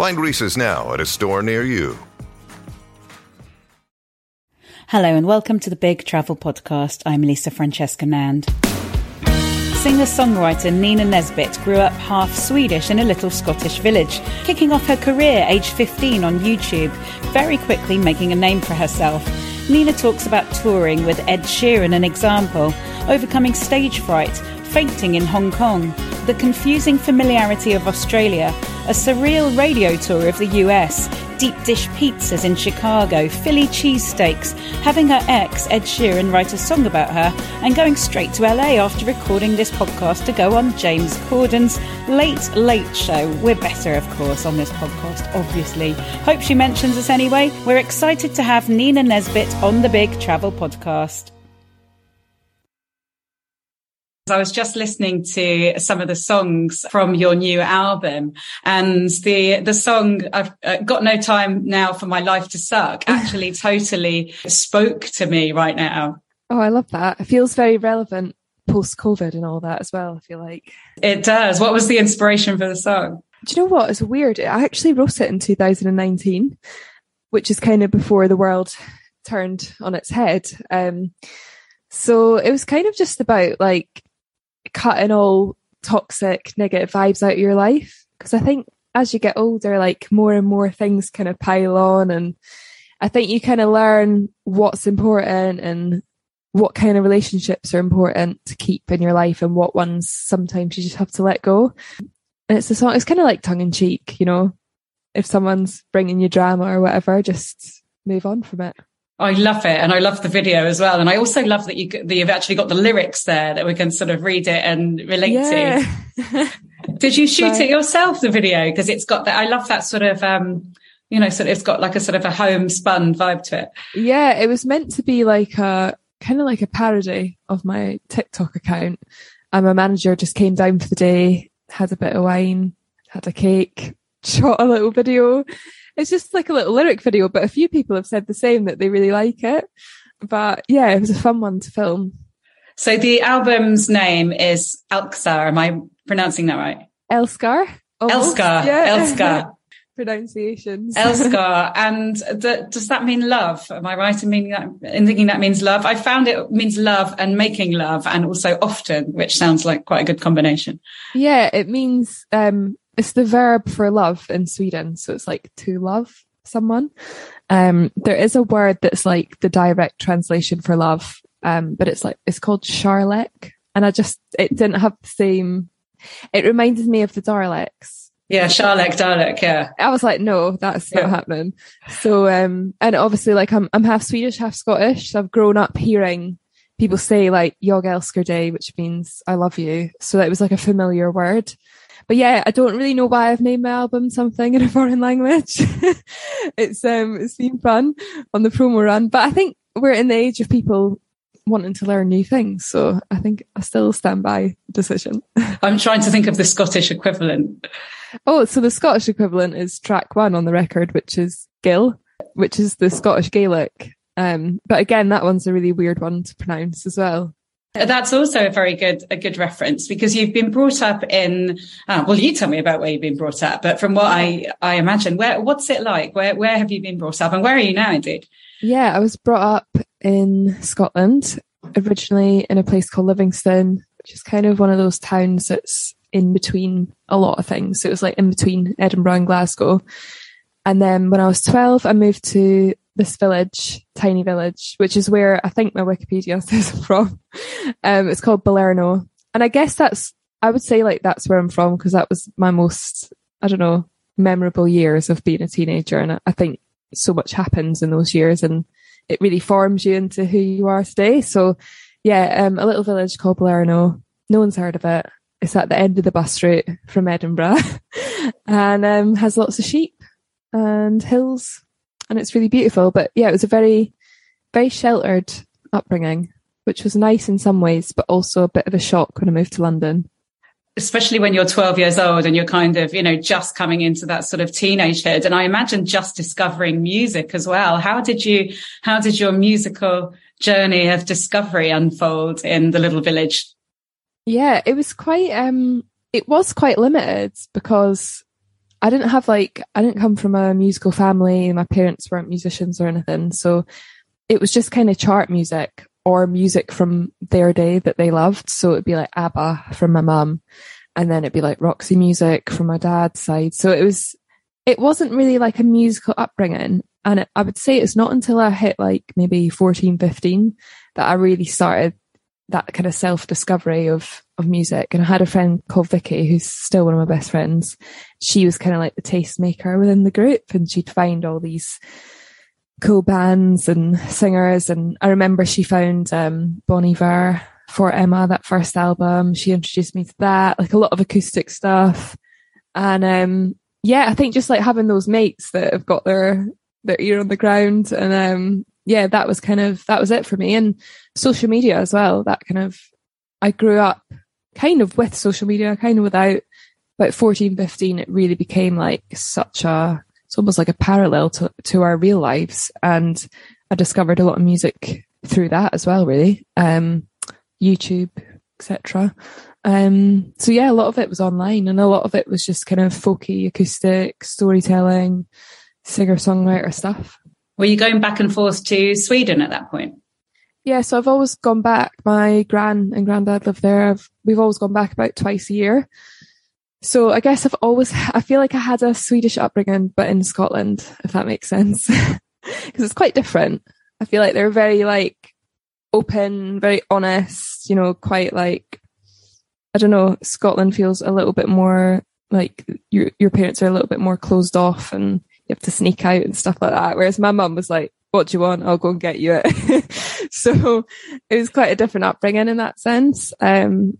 Find Reese's now at a store near you. Hello and welcome to the Big Travel Podcast. I'm Lisa Francesca Nand. Singer songwriter Nina Nesbitt grew up half Swedish in a little Scottish village, kicking off her career aged 15 on YouTube, very quickly making a name for herself. Nina talks about touring with Ed Sheeran, and Example, overcoming stage fright, fainting in Hong Kong, the confusing familiarity of Australia, a surreal radio tour of the US, deep dish pizzas in Chicago, Philly cheesesteaks, having her ex, Ed Sheeran, write a song about her, and going straight to LA after recording this podcast to go on James Corden's Late Late Show. We're better, of course, on this podcast, obviously. Hope she mentions us anyway. We're excited to have Nina Nesbitt on the Big Travel Podcast. I was just listening to some of the songs from your new album and the, the song I've uh, got no time now for my life to suck actually totally spoke to me right now. Oh, I love that. It feels very relevant post COVID and all that as well. I feel like it does. What was the inspiration for the song? Do you know what? It's weird. I actually wrote it in 2019, which is kind of before the world turned on its head. Um, so it was kind of just about like cutting all toxic negative vibes out of your life. Because i think as you get older like more and more things kind of pile on and i think you kind of learn what's important and what kind of relationships are important to keep in your life and what ones sometimes you just have to let go. And it's a song it's kind of like tongue in cheek you know? If someone's bringing you drama or whatever just move on from it I love it, and I love the video as well. And I also love that you that you've actually got the lyrics there that we can sort of read it and relate yeah. to. Did you shoot it yourself, the video? Because it's got that. I love that sort of, um, you know, sort of. It's got like a sort of a homespun vibe to it. Yeah, it was meant to be like a kind of like a parody of my TikTok account. And my manager just came down for the day, had a bit of wine, had a cake, shot a little video it's just like a little lyric video, but a few people have said the same that they really like it. But yeah, it was a fun one to film. So the album's name is Älskar. Am I pronouncing that right? Älskar. Älskar. Yeah. Älskar. Pronunciations. Älskar. And th- does that mean love? Am I right in meaning that, in thinking that means love? I found it means love and making love and also often, which sounds like quite a good combination. Yeah, it means, um, it's the verb for love in Sweden. So it's like to love someone. Um, there is a word that's like the direct translation for love. Um, but it's like, it's called kärlek. And I just, it didn't have the same, it reminded me of the Daleks. Yeah, Charlotte Dalek, yeah. I was like, no, that's yeah. not happening. So, um, and obviously like I'm, I'm half Swedish, half Scottish. So I've grown up hearing people say like, Jag älskar dig, which means I love you. So that was like a familiar word but yeah, I don't really know why I've named my album something in a foreign language. it's um it's been fun on the promo run, but I think we're in the age of people wanting to learn new things. So I think I still stand by decision. I'm trying to think of the Scottish equivalent. Oh, so the Scottish equivalent is track one on the record, which is Gill, which is the Scottish Gaelic. Um, but again, that one's a really weird one to pronounce as well. That's also a very good a good reference because you've been brought up in. Uh, well, you tell me about where you've been brought up, but from what I I imagine, where what's it like? Where where have you been brought up, and where are you now? Indeed. Yeah, I was brought up in Scotland, originally in a place called Livingston, which is kind of one of those towns that's in between a lot of things. So it was like in between Edinburgh and Glasgow. And then when I was 12, I moved to this village, tiny village, which is where I think my Wikipedia says I'm from. Um, it's called Balerno. And I guess that's, I would say like that's where I'm from because that was my most, I don't know, memorable years of being a teenager. And I think so much happens in those years and it really forms you into who you are today. So yeah, um, a little village called Balerno. No one's heard of it. It's at the end of the bus route from Edinburgh and um, has lots of sheep and hills and it's really beautiful. But yeah, it was a very, very sheltered upbringing, which was nice in some ways, but also a bit of a shock when I moved to London. Especially when you're 12 years old and you're kind of, you know, just coming into that sort of teenagehood. And I imagine just discovering music as well. How did you, how did your musical journey of discovery unfold in the little village? Yeah, it was quite, um, it was quite limited because I didn't have like, I didn't come from a musical family. My parents weren't musicians or anything. So it was just kind of chart music or music from their day that they loved. So it'd be like ABBA from my mum and then it'd be like Roxy music from my dad's side. So it was, it wasn't really like a musical upbringing. And it, I would say it's not until I hit like maybe 14, 15 that I really started that kind of self discovery of, of music. And I had a friend called Vicky, who's still one of my best friends. She was kind of like the tastemaker within the group and she'd find all these cool bands and singers. And I remember she found, um, Bon for Emma, that first album. She introduced me to that, like a lot of acoustic stuff. And, um, yeah, I think just like having those mates that have got their, their ear on the ground and, um, yeah, that was kind of, that was it for me. And social media as well. That kind of, I grew up kind of with social media, kind of without. About 14, 15, it really became like such a, it's almost like a parallel to, to our real lives. And I discovered a lot of music through that as well, really. Um, YouTube, etc. Um, so yeah, a lot of it was online and a lot of it was just kind of folky, acoustic, storytelling, singer songwriter stuff. Were you going back and forth to Sweden at that point? Yeah, so I've always gone back. My gran and granddad live there. I've, we've always gone back about twice a year. So I guess I've always, I feel like I had a Swedish upbringing, but in Scotland, if that makes sense. Because it's quite different. I feel like they're very like open, very honest, you know, quite like, I don't know, Scotland feels a little bit more like your, your parents are a little bit more closed off and you have to sneak out and stuff like that. Whereas my mum was like, what do you want? I'll go and get you it. so it was quite a different upbringing in that sense. Um,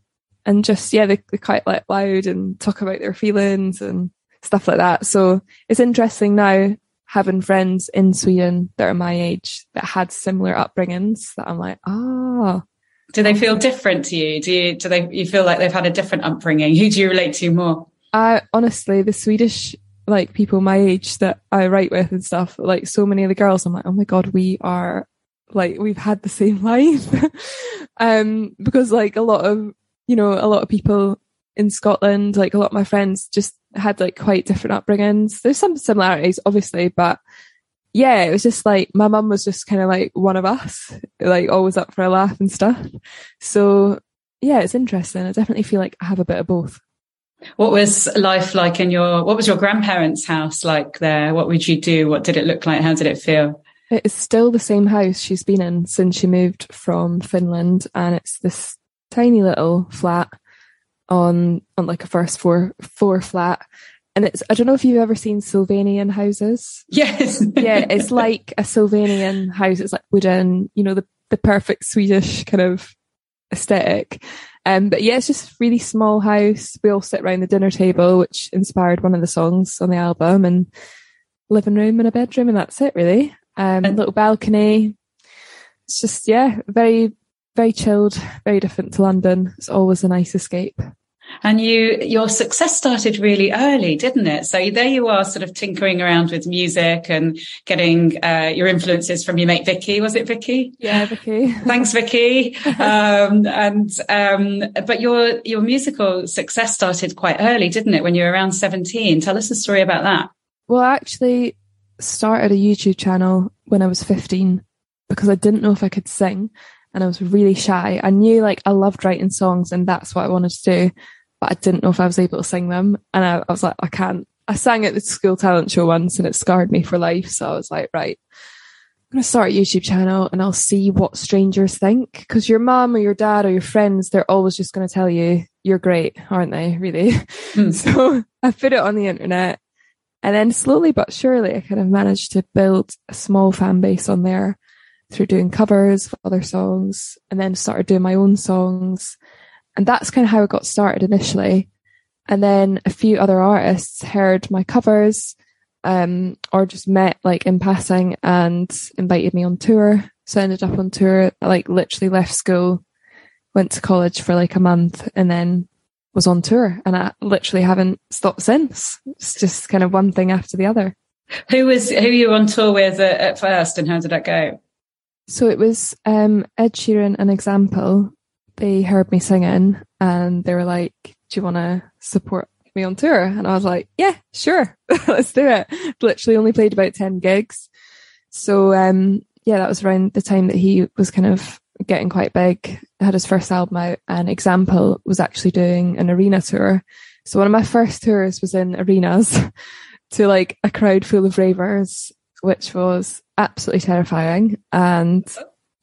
and just, yeah, they, they quite like loud and talk about their feelings and stuff like that. So it's interesting now having friends in Sweden that are my age that had similar upbringings that I'm like, ah. Oh, do they feel different to you? Do you, do they, you feel like they've had a different upbringing? Who do you relate to more? I honestly, the Swedish like people my age that I write with and stuff, like so many of the girls, I'm like, oh my God, we are like, we've had the same life. um, because like a lot of, you know, a lot of people in Scotland, like a lot of my friends just had like quite different upbringings. There's some similarities, obviously, but yeah, it was just like my mum was just kind of like one of us, like always up for a laugh and stuff. So yeah, it's interesting. I definitely feel like I have a bit of both. What was life like in your, what was your grandparents' house like there? What would you do? What did it look like? How did it feel? It is still the same house she's been in since she moved from Finland. And it's this tiny little flat on, on like a first floor, floor flat. And it's, I don't know if you've ever seen Sylvanian houses. Yes. yeah. It's like a Sylvanian house. It's like wooden, you know, the, the perfect Swedish kind of aesthetic. Um, but yeah, it's just really small house. We all sit around the dinner table, which inspired one of the songs on the album and living room and a bedroom. And that's it really. Um, and little balcony. It's just, yeah, very, very chilled, very different to London. It's always a nice escape. And you, your success started really early, didn't it? So there you are sort of tinkering around with music and getting, uh, your influences from your mate Vicky. Was it Vicky? Yeah, Vicky. Thanks, Vicky. um, and, um, but your, your musical success started quite early, didn't it? When you were around 17. Tell us a story about that. Well, I actually started a YouTube channel when I was 15 because I didn't know if I could sing and I was really shy. I knew like I loved writing songs and that's what I wanted to do but I didn't know if I was able to sing them. And I, I was like, I can't. I sang at the school talent show once and it scarred me for life. So I was like, right, I'm going to start a YouTube channel and I'll see what strangers think. Cause your mom or your dad or your friends, they're always just going to tell you you're great, aren't they? Really? Mm. So I put it on the internet and then slowly but surely I kind of managed to build a small fan base on there through doing covers of other songs and then started doing my own songs and that's kind of how it got started initially. And then a few other artists heard my covers um, or just met like in passing and invited me on tour. So I ended up on tour, I, like literally left school, went to college for like a month and then was on tour and I literally haven't stopped since. It's just kind of one thing after the other. Who was, who you on tour with at, at first and how did that go? So it was um, Ed Sheeran, and Example. They heard me singing and they were like, do you want to support me on tour? And I was like, yeah, sure, let's do it. Literally only played about 10 gigs. So, um, yeah, that was around the time that he was kind of getting quite big, had his first album out and Example was actually doing an arena tour. So one of my first tours was in arenas to like a crowd full of ravers, which was absolutely terrifying. And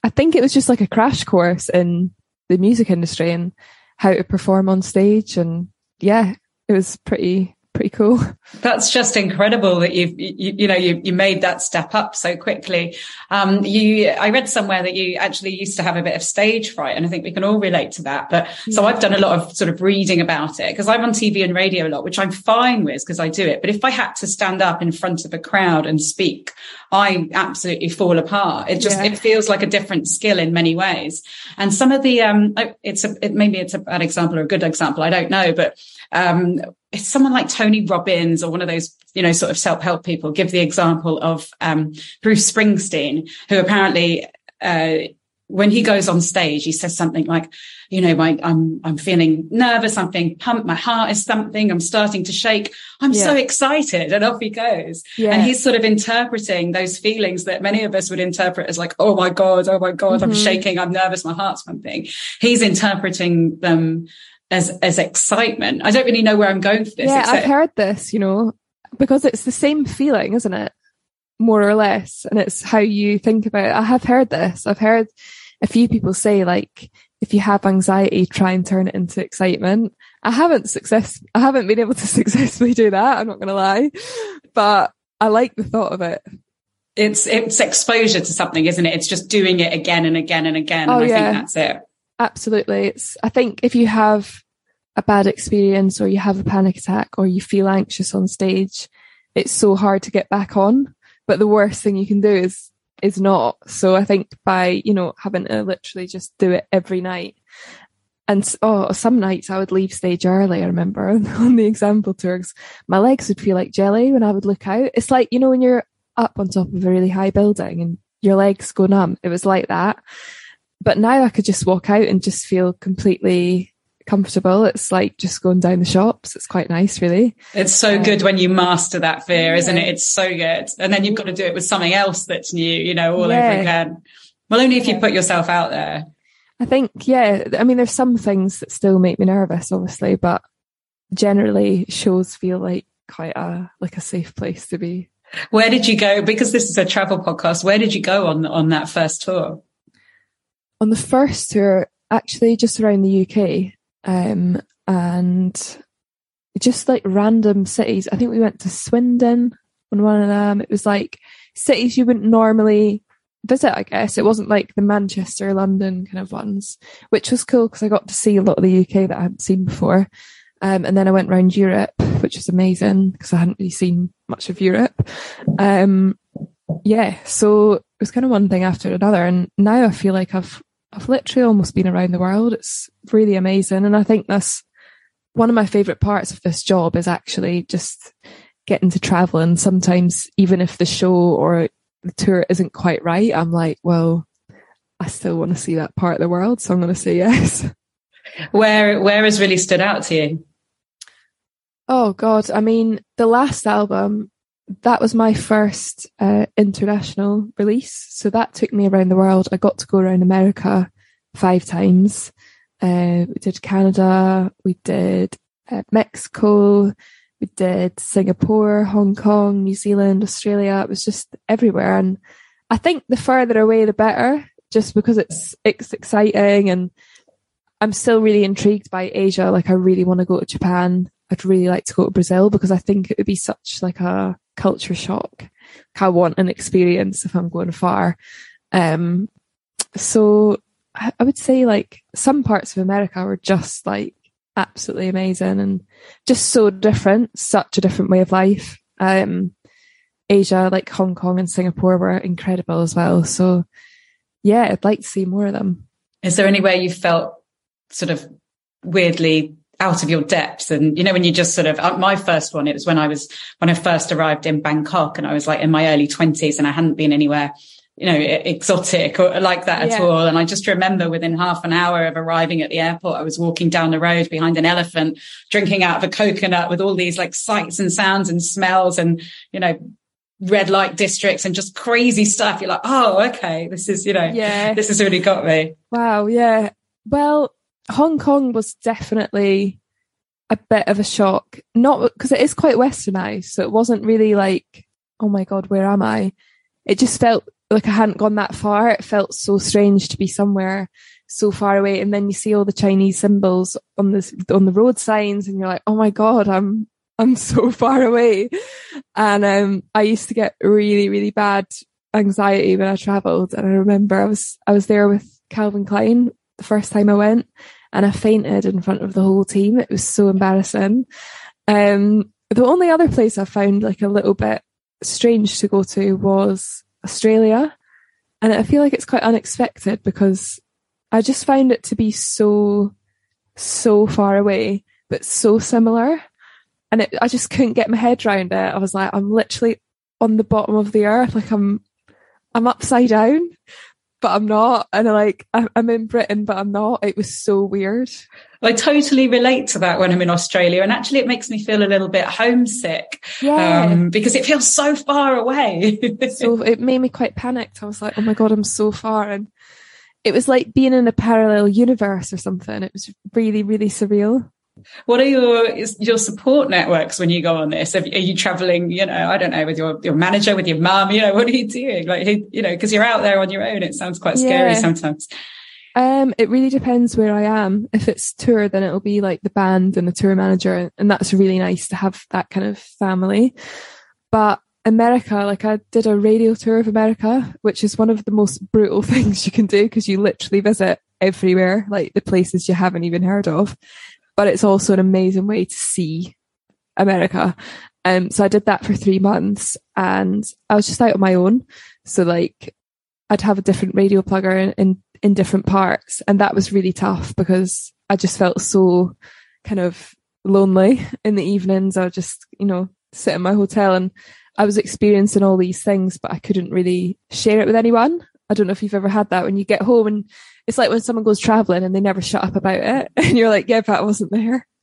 I think it was just like a crash course in the music industry and how to perform on stage. And yeah, it was pretty pretty cool. That's just incredible that you've you, you know you, you made that step up so quickly. Um, you I read somewhere that you actually used to have a bit of stage fright, and I think we can all relate to that. But so I've done a lot of sort of reading about it because I'm on TV and radio a lot, which I'm fine with because I do it. But if I had to stand up in front of a crowd and speak, I absolutely fall apart. It just yeah. it feels like a different skill in many ways. And some of the um, it's a it, maybe it's a bad example or a good example, I don't know, but um, it's someone like Tony Robbins or one of those, you know, sort of self-help people give the example of um, Bruce Springsteen, who apparently uh, when he goes on stage, he says something like, you know, my, I'm, I'm feeling nervous. I'm feeling pumped. My heart is thumping. I'm starting to shake. I'm yeah. so excited. And off he goes. Yeah. And he's sort of interpreting those feelings that many of us would interpret as like, Oh my God. Oh my God. Mm-hmm. I'm shaking. I'm nervous. My heart's pumping. He's interpreting them as as excitement. I don't really know where I'm going for this. Yeah, except- I've heard this, you know, because it's the same feeling, isn't it? More or less, and it's how you think about it. I have heard this. I've heard a few people say like, if you have anxiety, try and turn it into excitement. I haven't success. I haven't been able to successfully do that. I'm not going to lie, but I like the thought of it. It's it's exposure to something, isn't it? It's just doing it again and again and again. Oh, and I yeah. think that's it. Absolutely. It's, I think if you have a bad experience or you have a panic attack or you feel anxious on stage, it's so hard to get back on. But the worst thing you can do is, is not. So I think by, you know, having to literally just do it every night. And oh, some nights I would leave stage early. I remember on the Example tours, my legs would feel like jelly when I would look out. It's like, you know, when you're up on top of a really high building and your legs go numb. It was like that. But now I could just walk out and just feel completely comfortable. It's like just going down the shops. It's quite nice, really. It's so um, good when you master that fear, isn't it? It's so good. And then you've got to do it with something else that's new, you know, all yeah. over again. Well, only if you put yourself out there. I think, yeah. I mean, there's some things that still make me nervous, obviously, but generally shows feel like quite a, like a safe place to be. Where did you go? Because this is a travel podcast. Where did you go on, on that first tour? On the first tour, actually just around the UK, um, and just like random cities. I think we went to Swindon on one of them. It was like cities you wouldn't normally visit, I guess. It wasn't like the Manchester, London kind of ones, which was cool because I got to see a lot of the UK that I hadn't seen before. Um, and then I went around Europe, which was amazing because I hadn't really seen much of Europe. Um, yeah, so it was kind of one thing after another. And now I feel like I've I've literally almost been around the world. It's really amazing. And I think that's one of my favorite parts of this job is actually just getting to travel. And sometimes even if the show or the tour isn't quite right, I'm like, well, I still want to see that part of the world. So I'm going to say yes. Where, where has really stood out to you? Oh God. I mean, the last album, that was my first uh, international release. So that took me around the world. I got to go around America five times. Uh, we did Canada, we did uh, Mexico, we did Singapore, Hong Kong, New Zealand, Australia. It was just everywhere. And I think the further away, the better, just because it's, it's exciting. And I'm still really intrigued by Asia. Like I really want to go to Japan. I'd really like to go to Brazil because I think it would be such like a culture shock. I want an experience if I'm going far. Um, so I, I would say like some parts of America were just like absolutely amazing and just so different, such a different way of life. Um, Asia, like Hong Kong and Singapore, were incredible as well. So, yeah, I'd like to see more of them. Is there anywhere you felt sort of weirdly out of your depth? And you know, when you just sort of uh, my first one, it was when I was when I first arrived in Bangkok, and I was like in my early twenties, and I hadn't been anywhere you know, exotic or like that at all. And I just remember within half an hour of arriving at the airport, I was walking down the road behind an elephant, drinking out of a coconut with all these like sights and sounds and smells and, you know, red light districts and just crazy stuff. You're like, oh, okay, this is, you know, yeah. this has really got me. Wow. Yeah. Well, Hong Kong was definitely a bit of a shock, not because it is quite westernized. So it wasn't really like, oh my God, where am I? It just felt like I hadn't gone that far. It felt so strange to be somewhere so far away. And then you see all the Chinese symbols on the, on the road signs and you're like, oh my God, I'm, I'm so far away. And, um, I used to get really, really bad anxiety when I traveled. And I remember I was, I was there with Calvin Klein the first time I went and I fainted in front of the whole team. It was so embarrassing. Um, the only other place I found like a little bit strange to go to was Australia. And I feel like it's quite unexpected because I just found it to be so, so far away, but so similar. And it, I just couldn't get my head around it. I was like, I'm literally on the bottom of the earth. Like I'm, I'm upside down but I'm not. And like, I'm in Britain, but I'm not. It was so weird. I totally relate to that when I'm in Australia. And actually, it makes me feel a little bit homesick. Yeah. Um, because it feels so far away. so it made me quite panicked. I was like, oh my God, I'm so far. And it was like being in a parallel universe or something. It was really, really surreal. What are your your support networks when you go on this? Are you traveling? You know, I don't know, with your your manager, with your mum. You know, what are you doing? Like, you know, because you're out there on your own. It sounds quite scary yeah. sometimes. Um, it really depends where I am. If it's tour, then it'll be like the band and the tour manager, and that's really nice to have that kind of family. But America, like I did a radio tour of America, which is one of the most brutal things you can do because you literally visit everywhere, like the places you haven't even heard of but it's also an amazing way to see America. Um, so I did that for three months and I was just out on my own. So like I'd have a different radio plugger in, in, in different parts. And that was really tough because I just felt so kind of lonely in the evenings. I would just, you know, sit in my hotel and I was experiencing all these things, but I couldn't really share it with anyone. I don't know if you've ever had that when you get home and it's like when someone goes traveling and they never shut up about it and you're like, yeah, but I wasn't there.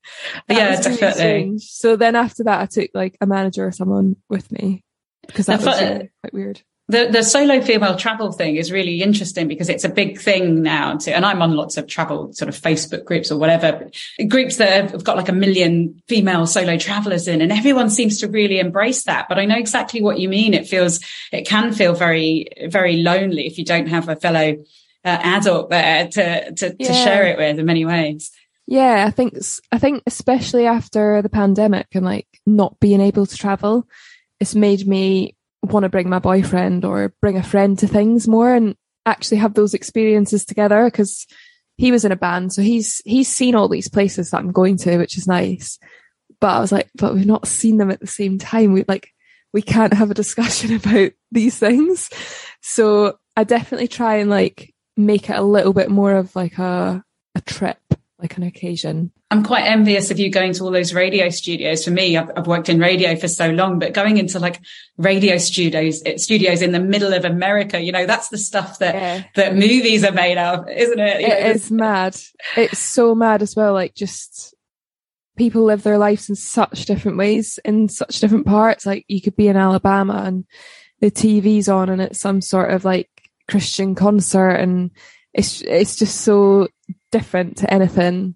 That yeah, definitely. Really so then after that, I took like a manager or someone with me because that was really quite weird. The the solo female travel thing is really interesting because it's a big thing now. And I'm on lots of travel sort of Facebook groups or whatever groups that have got like a million female solo travelers in, and everyone seems to really embrace that. But I know exactly what you mean. It feels it can feel very very lonely if you don't have a fellow uh, adult there to to, yeah. to share it with in many ways. Yeah, I think I think especially after the pandemic and like not being able to travel, it's made me want to bring my boyfriend or bring a friend to things more and actually have those experiences together because he was in a band, so he's he's seen all these places that I'm going to, which is nice. But I was like, but we've not seen them at the same time. We like we can't have a discussion about these things. So I definitely try and like make it a little bit more of like a a trip, like an occasion. I'm quite envious of you going to all those radio studios. For me, I've, I've worked in radio for so long, but going into like radio studios, eh, studios in the middle of America, you know, that's the stuff that yeah. that movies are made of, isn't it? You it know, is mad. It's so mad as well. Like just people live their lives in such different ways in such different parts. Like you could be in Alabama and the TV's on and it's some sort of like Christian concert and it's it's just so different to anything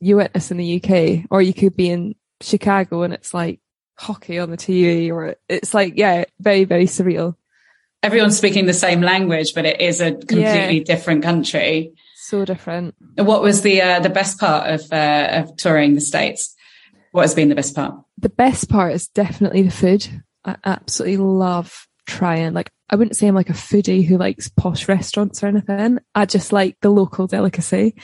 you witness in the UK or you could be in Chicago and it's like hockey on the TV or it's like yeah very very surreal. Everyone's speaking the same language but it is a completely yeah. different country. So different. What was the uh, the best part of uh, of touring the states? What has been the best part? The best part is definitely the food. I absolutely love trying like I wouldn't say I'm like a foodie who likes posh restaurants or anything. I just like the local delicacy.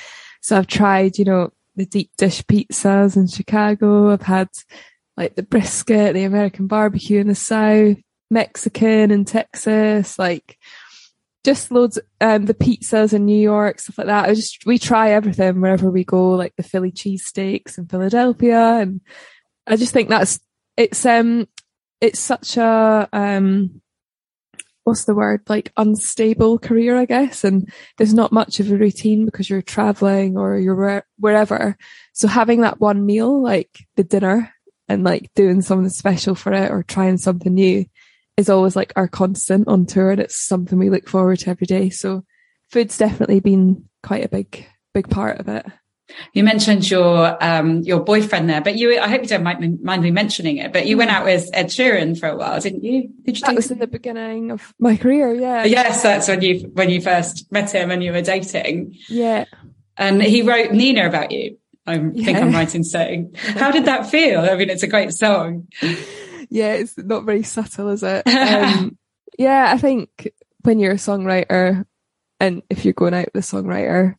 So I've tried, you know, the deep dish pizzas in Chicago. I've had like the brisket, the American barbecue in the South. Mexican in Texas, like just loads um the pizzas in New York, stuff like that. I just we try everything wherever we go, like the Philly cheesesteaks in Philadelphia and I just think that's it's um it's such a um what's the word like unstable career i guess and there's not much of a routine because you're traveling or you're wherever. So having that one meal like the dinner and like doing something special for it or trying something new is always like our constant on tour and it's something we look forward to every day. So food's definitely been quite a big big part of it you mentioned your um, your boyfriend there, but you I hope you don't mind, mind me mentioning it. But you went out with Ed Sheeran for a while, didn't you? Did you? That was in the beginning of my career. Yeah. Yes, that's when you when you first met him and you were dating. Yeah. And he wrote Nina about you. I yeah. think I'm right in saying. How did that feel? I mean, it's a great song. Yeah, it's not very subtle, is it? Um, yeah, I think when you're a songwriter, and if you're going out with a songwriter,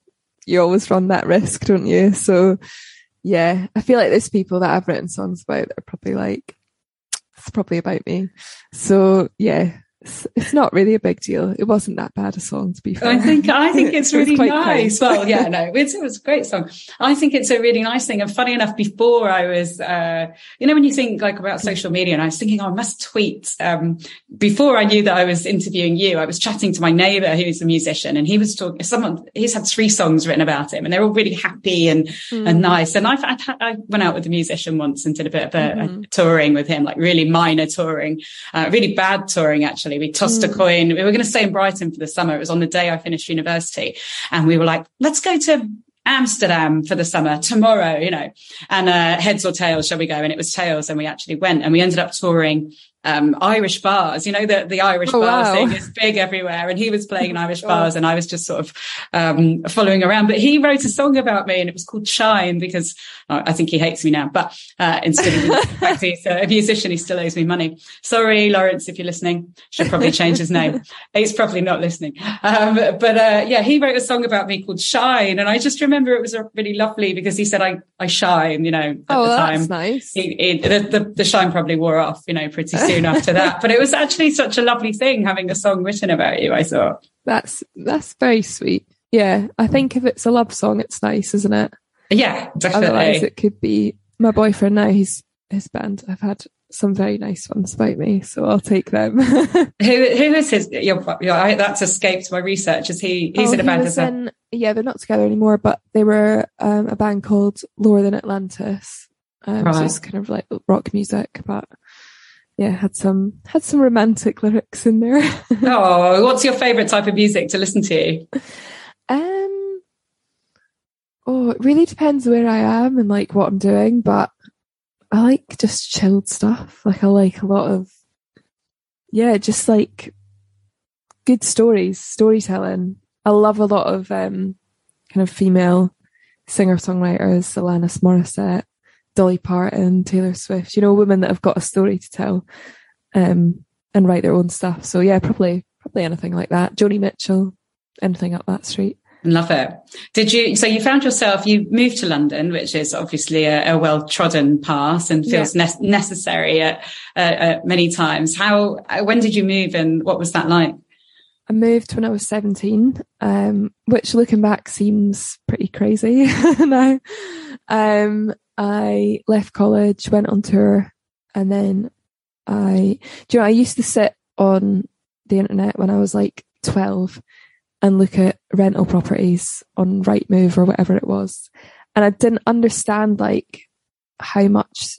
you always run that risk, don't you? So yeah, I feel like there's people that I've written songs about that are probably like, it's probably about me. So yeah, it's, it's, not really a big deal. It wasn't that bad a song to be fair. I think I think it's really it nice. well, yeah, no, it's, it was a great song. I think it's a really nice thing. And funny enough, before I was, uh, you know, when you think like about social media, and I was thinking, oh, I must tweet. Um, before I knew that I was interviewing you, I was chatting to my neighbor who's a musician, and he was talking. Someone he's had three songs written about him, and they're all really happy and mm. and nice. And I've, I've had, I went out with a musician once and did a bit of a, mm-hmm. a touring with him, like really minor touring, uh, really bad touring actually actually. We tossed mm. a coin. We were going to stay in Brighton for the summer. It was on the day I finished university. And we were like, let's go to Amsterdam for the summer tomorrow, you know, and uh, heads or tails, shall we go? And it was tails. And we actually went and we ended up touring um, Irish bars. You know, the, the Irish oh, bar wow. thing is big everywhere. And he was playing in Irish bars and I was just sort of, um, following around. But he wrote a song about me and it was called Shine because oh, I think he hates me now. But, uh, instead of, he's a musician, he still owes me money. Sorry, Lawrence, if you're listening, should probably change his name. He's probably not listening. Um, but, uh, yeah, he wrote a song about me called Shine. And I just remember it was really lovely because he said, I, I shine, you know, at oh, the time. That's nice. He, he, the, the, the shine probably wore off, you know, pretty soon soon after that. But it was actually such a lovely thing having a song written about you, I thought. That's that's very sweet. Yeah. I think if it's a love song, it's nice, isn't it? Yeah, definitely. Otherwise it could be my boyfriend now, he's his band. I've had some very nice ones about me, so I'll take them. who who is his? Your, your, that's escaped my research. Is he? He's oh, in a band. He in, yeah, they're not together anymore, but they were um, a band called Lower Than Atlantis. Um, right. So it's kind of like rock music, but yeah, had some had some romantic lyrics in there. oh, what's your favorite type of music to listen to? Um, oh, it really depends where I am and like what I'm doing, but I like just chilled stuff. Like I like a lot of, yeah, just like good stories, storytelling. I love a lot of um kind of female singer songwriters, Alanis Morissette, Dolly Parton, Taylor Swift, you know, women that have got a story to tell, um, and write their own stuff. So yeah, probably, probably anything like that. Joni Mitchell, anything up that street. Love it. Did you, so you found yourself, you moved to London, which is obviously a, a well trodden path and feels yeah. ne- necessary at, uh, many times. How, when did you move and what was that like? I moved when I was 17, um, which looking back seems pretty crazy now. Um, I left college, went on tour, and then I, do you know, I used to sit on the internet when I was like 12 and look at rental properties on Rightmove or whatever it was. And I didn't understand like how much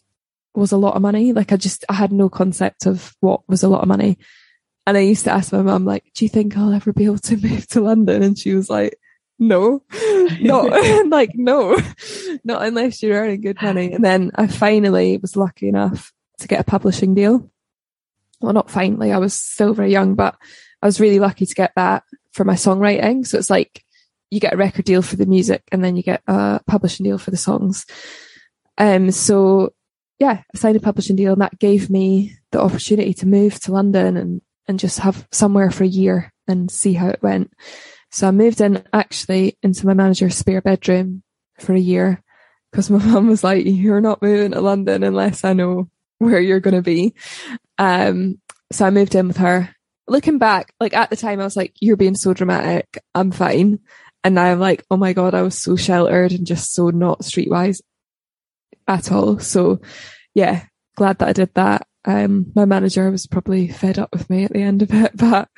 was a lot of money. Like I just, I had no concept of what was a lot of money. And I used to ask my mum, like, do you think I'll ever be able to move to London? And she was like, no, not like no, not unless you're earning good money. And then I finally was lucky enough to get a publishing deal. Well, not finally, I was still very young, but I was really lucky to get that for my songwriting. So it's like you get a record deal for the music and then you get a publishing deal for the songs. Um, so yeah, I signed a publishing deal and that gave me the opportunity to move to London and, and just have somewhere for a year and see how it went. So I moved in actually into my manager's spare bedroom for a year because my mum was like, you're not moving to London unless I know where you're going to be. Um, so I moved in with her. Looking back, like at the time, I was like, "You're being so dramatic. I'm fine." And now I'm like, "Oh my god, I was so sheltered and just so not streetwise at all." So, yeah, glad that I did that. Um, my manager was probably fed up with me at the end of it, but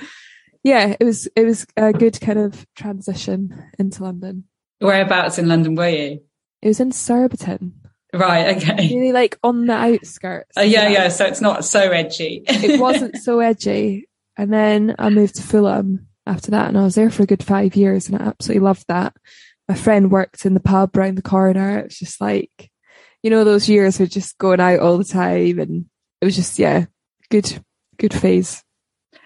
yeah, it was it was a good kind of transition into London. Whereabouts in London were you? It was in Surbiton. Right, okay. Really like on the outskirts. Oh, yeah, yeah. So it's not so edgy. it wasn't so edgy. And then I moved to Fulham after that and I was there for a good five years and I absolutely loved that. My friend worked in the pub round the corner. It was just like, you know, those years of just going out all the time and it was just, yeah, good, good phase.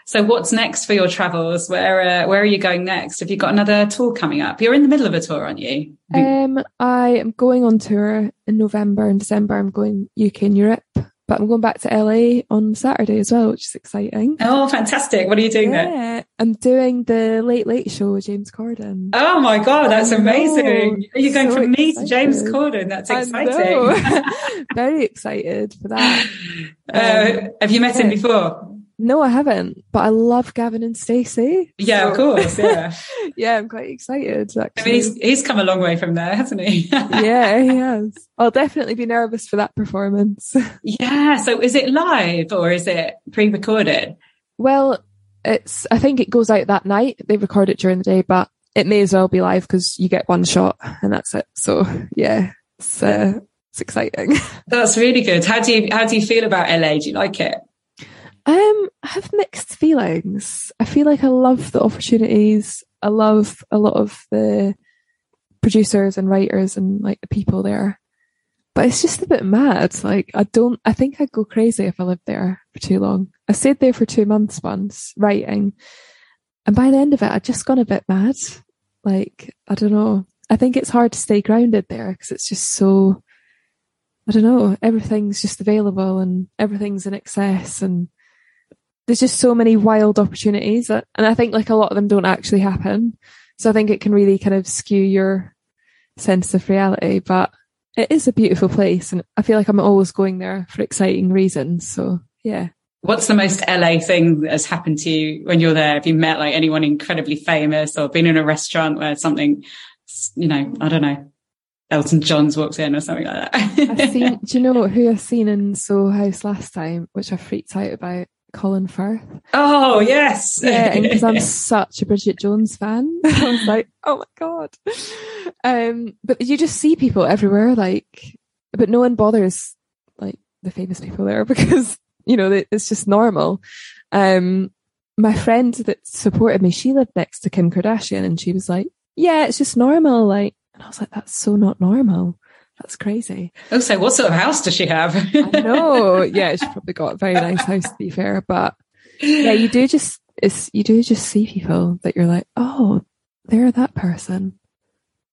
So what's next for your travels? Where uh, where are you going next? Have you got another tour coming up? You're in the middle of a tour, aren't you? Um, I am going on tour in November and December. I'm going UK and Europe, but I'm going back to LA on Saturday as well, which is exciting. Oh, fantastic! What are you doing yeah, there? I'm doing the Late Late Show with James Corden. Oh my god, that's amazing! Are you going so from me to James Corden? That's exciting. Very excited for that. Uh, um, have you met yeah. him before? No, I haven't, but I love Gavin and Stacey. Yeah, so. of course. Yeah. yeah, I'm quite excited. Actually. I mean, he's, he's come a long way from there, hasn't he? yeah, he has. I'll definitely be nervous for that performance. yeah. So is it live or is it pre recorded? Well, it's, I think it goes out that night. They record it during the day, but it may as well be live because you get one shot and that's it. So yeah, it's, uh, it's exciting. That's really good. How do you, how do you feel about LA? Do you like it? Um, I have mixed feelings. I feel like I love the opportunities. I love a lot of the producers and writers and like the people there. But it's just a bit mad. Like I don't I think I'd go crazy if I lived there for too long. I stayed there for two months once writing. And by the end of it I'd just gone a bit mad. Like, I don't know. I think it's hard to stay grounded there because it's just so I don't know, everything's just available and everything's in excess and there's just so many wild opportunities that, and I think like a lot of them don't actually happen. So I think it can really kind of skew your sense of reality, but it is a beautiful place and I feel like I'm always going there for exciting reasons. So yeah. What's the most LA thing that has happened to you when you're there? Have you met like anyone incredibly famous or been in a restaurant where something, you know, I don't know, Elton John's walks in or something like that? I've seen, do you know who I've seen in Soho House last time, which I freaked out about? Colin Firth. Oh yes, yeah, because I'm such a Bridget Jones fan. I was like, oh my god. Um, but you just see people everywhere, like, but no one bothers like the famous people there because you know it's just normal. Um, my friend that supported me, she lived next to Kim Kardashian, and she was like, "Yeah, it's just normal." Like, and I was like, "That's so not normal." That's crazy. Oh, so what sort of house does she have? I know. Yeah, she's probably got a very nice house to be fair, but yeah, you do just it's you do just see people that you're like, oh, they're that person.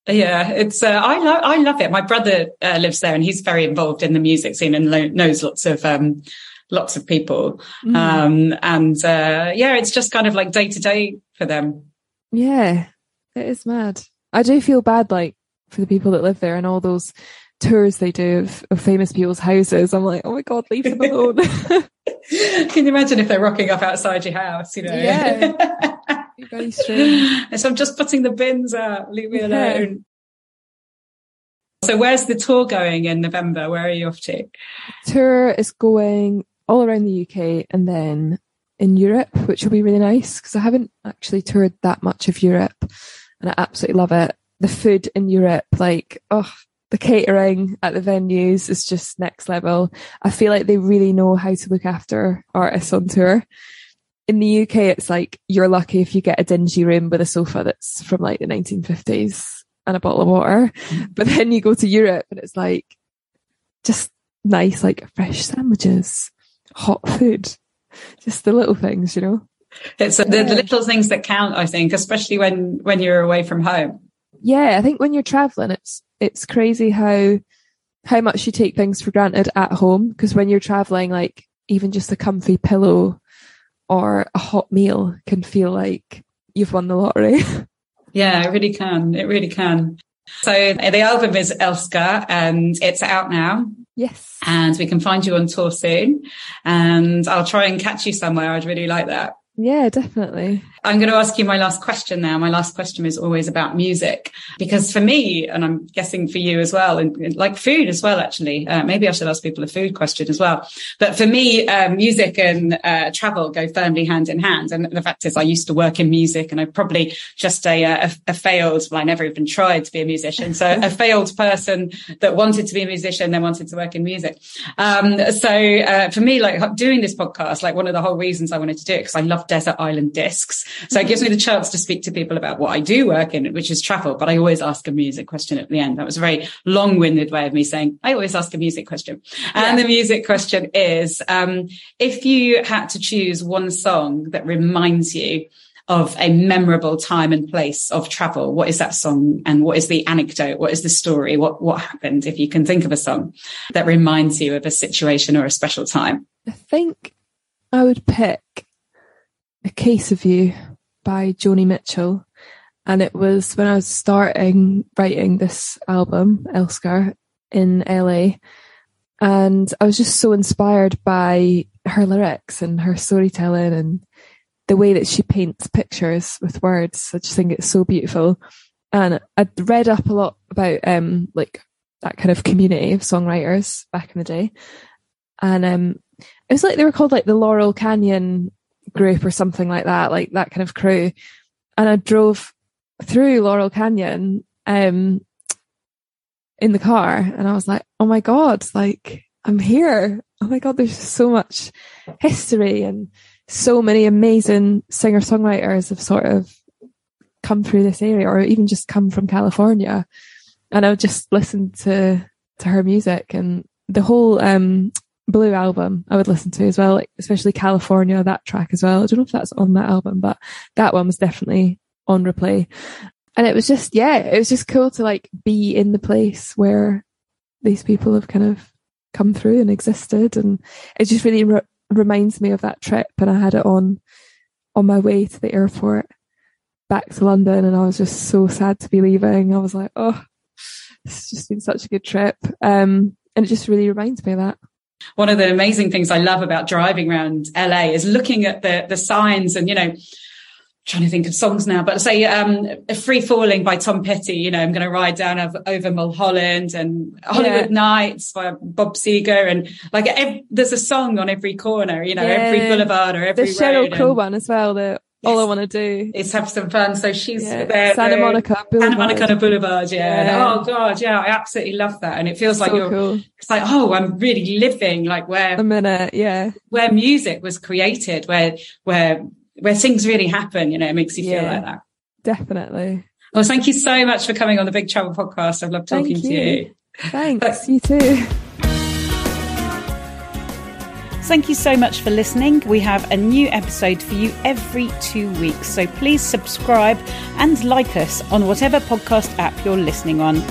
Yeah, it's uh, I love I love it. My brother uh, lives there, and he's very involved in the music scene and lo- knows lots of um, lots of people. Mm. Um, and uh, yeah, it's just kind of like day to day for them. Yeah, it is mad. I do feel bad, like for the people that live there and all those tours they do of, of famous people's houses. I'm like, oh my god, leave them alone. Can you imagine if they're rocking up outside your house? You know, yeah, very strange. so I'm just putting the bins out. Leave me alone. So where's the tour going in November? Where are you off to? Tour is going all around the UK and then in Europe, which will be really nice because I haven't actually toured that much of Europe and I absolutely love it the food in Europe, like, oh, the catering at the venues is just next level. I feel like they really know how to look after artists on tour. In the UK, it's like you're lucky if you get a dingy room with a sofa that's from like the 1950s and a bottle of water. Mm-hmm. But then you go to Europe and it's like just nice, like fresh sandwiches, hot food, just the little things, you know. It's the, the little things that count, I think, especially when when you're away from home yeah, I think when you're traveling, it's it's crazy how how much you take things for granted at home. Because when you're traveling, like even just a comfy pillow or a hot meal can feel like you've won the lottery. yeah, it really can. It really can. So the album is Älskar and it's out now. Yes. And we can find you on tour soon. And I'll try and catch you somewhere. I'd really like that. Yeah, definitely. I'm going to ask you my last question now. My last question is always about music because for me, and I'm guessing for you as well, and, and like food as well, actually, uh, maybe I should ask people a food question as well. But for me, uh, music and uh, travel go firmly hand in hand. And the fact is I used to work in music and I'm probably just a, a, a failed, well, I never even tried to be a musician. So a failed person that wanted to be a musician, then wanted to work in music. Um, so uh, for me, like doing this podcast, like one of the whole reasons I wanted to do it, because I love desert island discs. So it gives me the chance to speak to people about what I do work in, which is travel. But I always ask a music question at the end. That was a very long winded way of me saying I always ask a music question. And the music question is, um, if you had to choose one song that reminds you of a memorable time and place of travel. What is that song? And what is the anecdote? What is the story? What, what happened? If you can think of a song that reminds you of a situation or a special time. I think I would pick A Case of You by Joni Mitchell. And it was when I was starting writing this album, Älskar, in LA. And I was just so inspired by her lyrics and her storytelling and the way that she paints pictures with words. I just think it's so beautiful. And I'd read up a lot about um like that kind of community of songwriters back in the day. And um it was like they were called like the Laurel Canyon group or something like that, like that kind of crew. And I drove through Laurel Canyon um in the car and I was like, oh my God, like I'm here. Oh my God, there's so much history and so many amazing singer songwriters have sort of come through this area or even just come from California. And I would just listen to, to her music and the whole, um, Blue album I would listen to as well, like especially California, that track as well. I don't know if that's on that album, but that one was definitely on replay. And it was just, yeah, it was just cool to like be in the place where these people have kind of come through and existed. And it just really re- reminds me of that trip. And I had it on, on my way to the airport back to London. And I was just so sad to be leaving. I was like, oh, it's just been such a good trip. Um, and it just really reminds me of that. One of the amazing things I love about driving around LA is looking at the the signs and you know trying to think of songs now, but say um, "Free Falling" by Tom Petty. You know, I'm going to ride down over, over Mulholland and Hollywood yeah. Nights by Bob Seger, and like every, there's a song on every corner. You know, yeah. every boulevard or every the Sheryl Crow one as well. The all I want to do is have some fun. So she's yeah. there. Santa Monica Boulevard. Santa Monica Boulevard. Yeah. yeah. oh God. Yeah. I absolutely love that. And it feels like you're, cool. it's like, oh, I'm really living like where a minute. Yeah. Where music was created, where, where, where things really happen. You know, it makes you feel yeah, like that. Definitely. Well, thank you so much for coming on the Big Travel podcast. I've loved talking to you. Thanks. But, you too. Thank you so much for listening. We have a new episode for you every two weeks. So please subscribe and like us on whatever podcast app you're listening on.